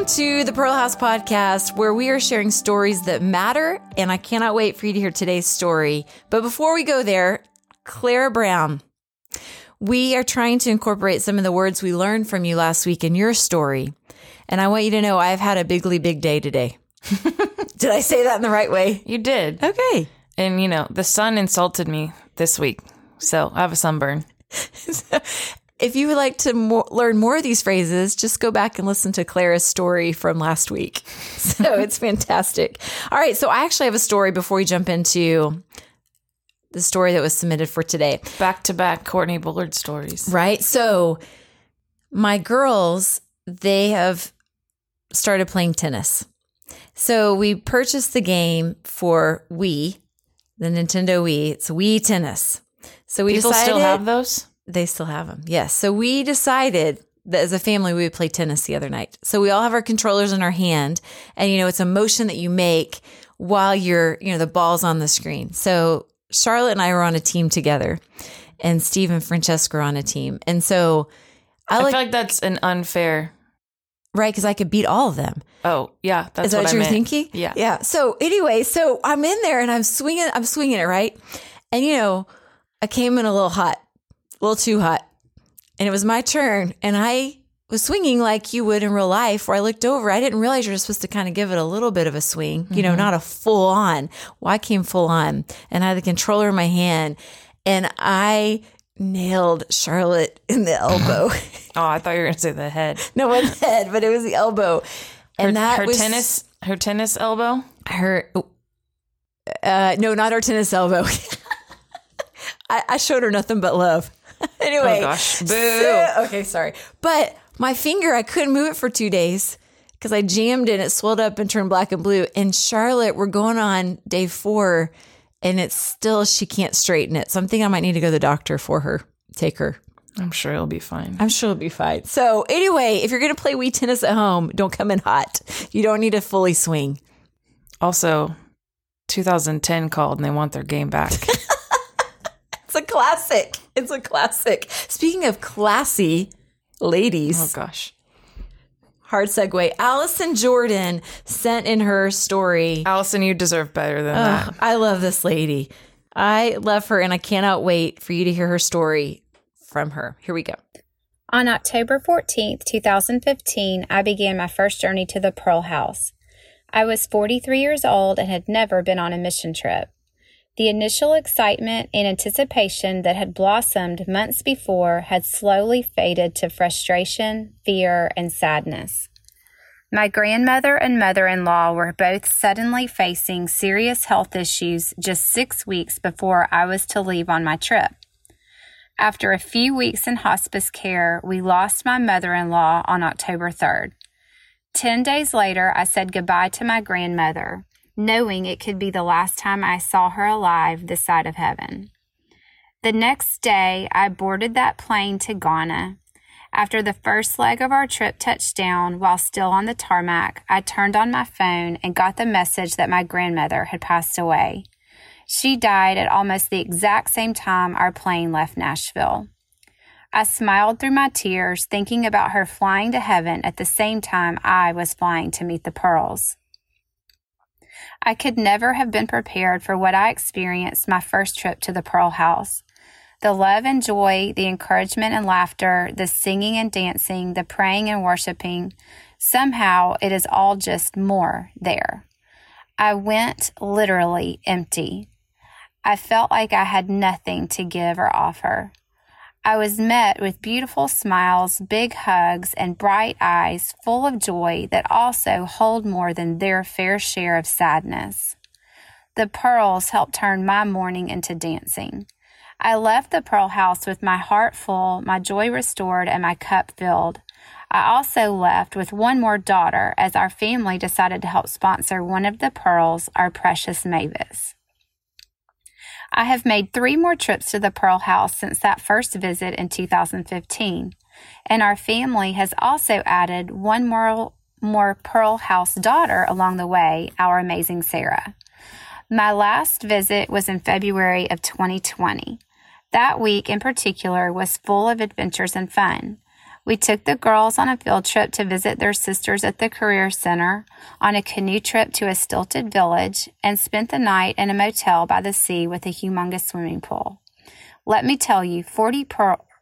Welcome to the Pearl House podcast, where we are sharing stories that matter. And I cannot wait for you to hear today's story. But before we go there, Clara Brown, we are trying to incorporate some of the words we learned from you last week in your story. And I want you to know I've had a bigly big day today. Did I say that in the right way? You did. Okay. And, you know, the sun insulted me this week. So I have a sunburn. if you would like to more, learn more of these phrases, just go back and listen to Clara's story from last week. So it's fantastic. All right. So I actually have a story before we jump into the story that was submitted for today. Back to back Courtney Bullard stories. Right. So my girls, they have started playing tennis. So we purchased the game for Wii, the Nintendo Wii. It's Wii Tennis. So we People decided still have those? They still have them. Yes. So we decided that as a family we would play tennis the other night. So we all have our controllers in our hand and you know it's a motion that you make while you're, you know, the ball's on the screen. So Charlotte and I were on a team together and Steve and Francesca were on a team. And so I I like, feel like that's an unfair. right because I could beat all of them. Oh, yeah. That's Is that what, you're thinking? Yeah. Yeah. So anyway, so I'm in there and I'm swinging, I'm swinging it, right? And you know, I came in a little hot, a little too hot. And it was my turn. And I was swinging like you would in real life, where I looked over. I didn't realize you're supposed to kind of give it a little bit of a swing, you know, not a full on. Well, I came full on and I had the controller in my hand and I nailed Charlotte in the elbow. Oh, I thought you were going to say the head. no one's head, but it was the elbow. Her, And that her was tennis, her tennis elbow. her uh no not her tennis elbow I, I showed her nothing but love anyway Oh, gosh. Boo. so- okay sorry but my finger i couldn't move it for two days because i jammed it it swelled up and turned black and blue and charlotte we're going on day four and it's still she can't straighten it so i'm thinking i might need to go to the doctor for her take her I'm sure it'll be fine. I'm sure it'll be fine. So anyway, if you're gonna play Wii tennis at home, don't come in hot. You don't need to fully swing. Also, 2010 called and they want their game back. It's a classic. It's a classic. Speaking of classy ladies, oh, gosh. hard segue. Allison Jordan sent in her story. Allison, you deserve better than Ugh, I love this lady. I love her, and I cannot wait for you to hear her story from her. Here we go. On October 14th, 2015, I began my first journey to the Pearl House. I was 43 years old and had never been on a mission trip. The initial excitement and anticipation that had blossomed months before had slowly faded to frustration, fear, and sadness. My grandmother and mother in law were both suddenly facing serious health issues just six weeks before I was to leave on my trip. After a few weeks in hospice care, we lost my mother in law on October 3rd. Ten days later, I said goodbye to my grandmother, knowing it could be the last time I saw her alive this side of heaven. The next day, I boarded that plane to Ghana. After the first leg of our trip touched down while still on the tarmac, I turned on my phone and got the message that my grandmother had passed away. She died at almost the exact same time our plane left Nashville. I smiled through my tears, thinking about her flying to heaven at the same time I was flying to meet the pearls. I could never have been prepared for what I experienced my first trip to the Pearl House. The love and joy, the encouragement and laughter, the singing and dancing, the praying and worshiping, somehow it is all just more there. I went literally empty. I felt like I had nothing to give or offer. I was met with beautiful smiles, big hugs, and bright eyes full of joy that also hold more than their fair share of sadness. The pearls helped turn my mourning into dancing. I left the Pearl House with my heart full, my joy restored, and my cup filled. I also left with one more daughter as our family decided to help sponsor one of the pearls, our precious Mavis. I have made three more trips to the Pearl House since that first visit in 2015, and our family has also added one more, more Pearl House daughter along the way, our amazing Sarah. My last visit was in February of 2020. That week in particular was full of adventures and fun. We took the girls on a field trip to visit their sisters at the Career Center, on a canoe trip to a stilted village, and spent the night in a motel by the sea with a humongous swimming pool. Let me tell you, 40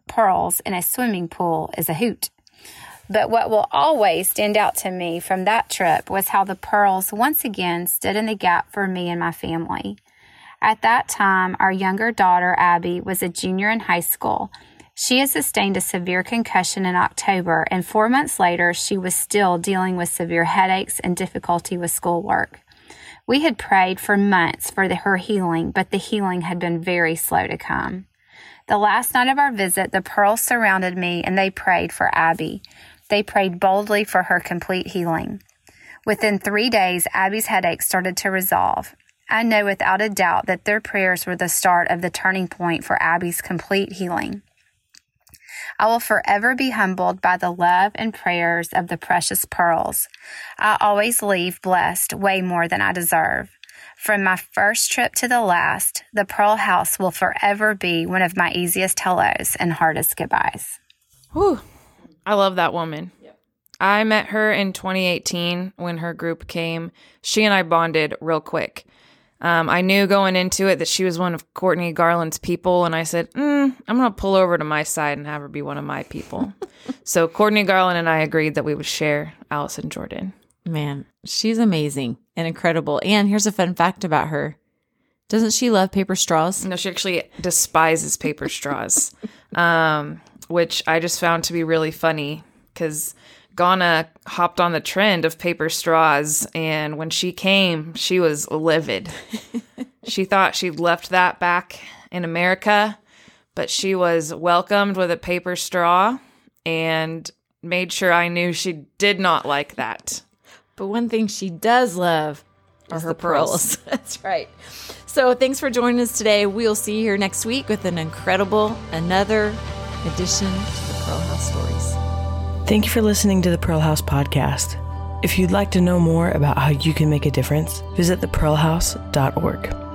pearls in a swimming pool is a hoot. But what will always stand out to me from that trip was how the pearls once again stood in the gap for me and my family. At that time, our younger daughter, Abby, was a junior in high school. She had sustained a severe concussion in October, and four months later, she was still dealing with severe headaches and difficulty with schoolwork. We had prayed for months for the, her healing, but the healing had been very slow to come. The last night of our visit, the Pearls surrounded me and they prayed for Abby. They prayed boldly for her complete healing. Within three days, Abby's headache started to resolve. I know without a doubt that their prayers were the start of the turning point for Abby's complete healing. I will forever be humbled by the love and prayers of the precious pearls. I always leave blessed way more than I deserve. From my first trip to the last, the Pearl House will forever be one of my easiest hellos and hardest goodbyes. Whew. I love that woman. I met her in 2018 when her group came. She and I bonded real quick. Um, I knew going into it that she was one of Courtney Garland's people, and I said, mm, I'm going to pull over to my side and have her be one of my people. so Courtney Garland and I agreed that we would share Allison Jordan. Man, she's amazing and incredible. And here's a fun fact about her. Doesn't she love paper straws? No, she actually despises paper straws. Um, which I just found to be really funny because Ghana hopped on the trend of paper straws, and when she came, she was livid. she thought she'd left that back in America, but she was welcomed with a paper straw and made sure I knew she did not like that. But one thing she does love are her pearls. pearls. That's right. So thanks for joining us today. We'll see you here next week with an incredible, another addition to the Pearl House stories. Thank you for listening to the Pearl House podcast. If you'd like to know more about how you can make a difference, visit thepearlhouse.org.